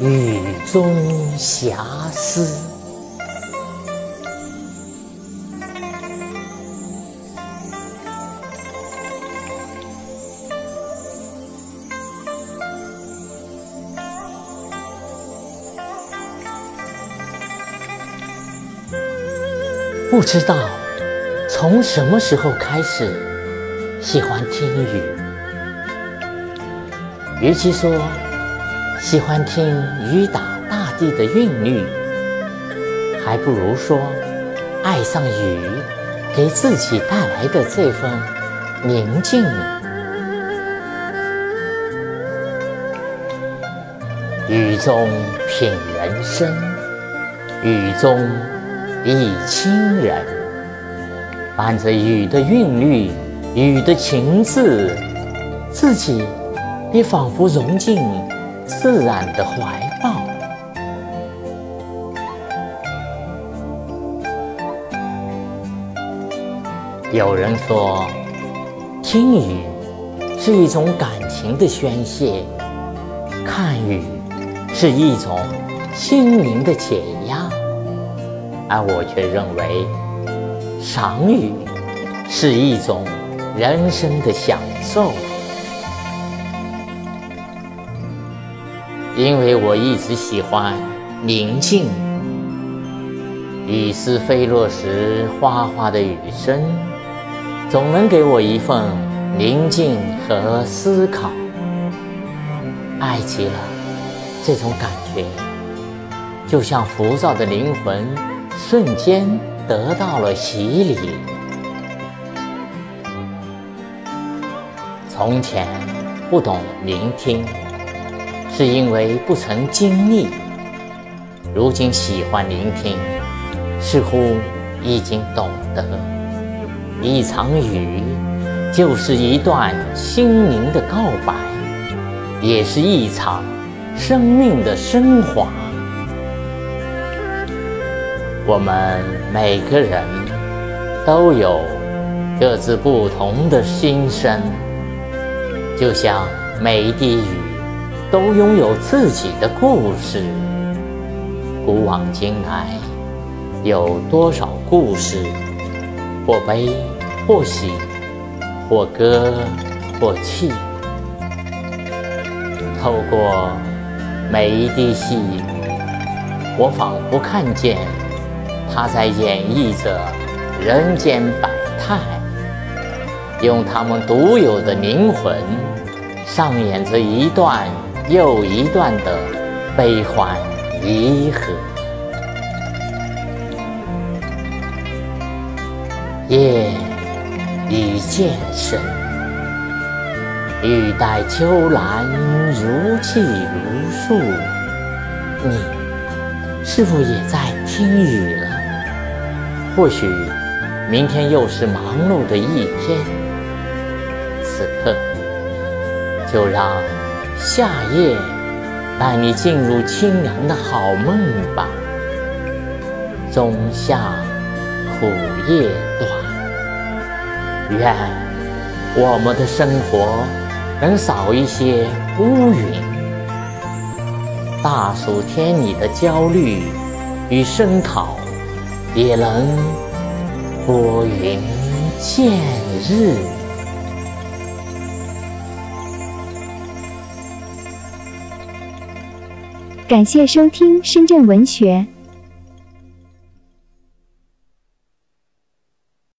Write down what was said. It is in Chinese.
雨中遐思。不知道从什么时候开始喜欢听雨，与其说喜欢听雨打大地的韵律，还不如说爱上雨给自己带来的这份宁静。雨中品人生，雨中。忆亲人，伴着雨的韵律，雨的情字，自己也仿佛融进自然的怀抱。有人说，听雨是一种感情的宣泄，看雨是一种心灵的解压。而我却认为，赏雨是一种人生的享受，因为我一直喜欢宁静。雨丝飞落时，哗哗的雨声，总能给我一份宁静和思考。爱极了，这种感觉，就像浮躁的灵魂。瞬间得到了洗礼。从前不懂聆听，是因为不曾经历；如今喜欢聆听，似乎已经懂得。一场雨，就是一段心灵的告白，也是一场生命的升华。我们每个人都有各自不同的心声，就像每一滴雨都拥有自己的故事。古往今来，有多少故事，或悲或喜，或歌或泣。透过每一滴细雨，我仿佛看见。他在演绎着人间百态，用他们独有的灵魂，上演着一段又一段的悲欢离合。夜已渐深，雨带秋兰如泣如诉，你是否也在听雨了？或许明天又是忙碌的一天，此刻就让夏夜带你进入清凉的好梦吧。冬夏苦夜短，愿我们的生活能少一些乌云，大暑天里的焦虑与声讨。也能拨云见日。感谢收听深圳文学。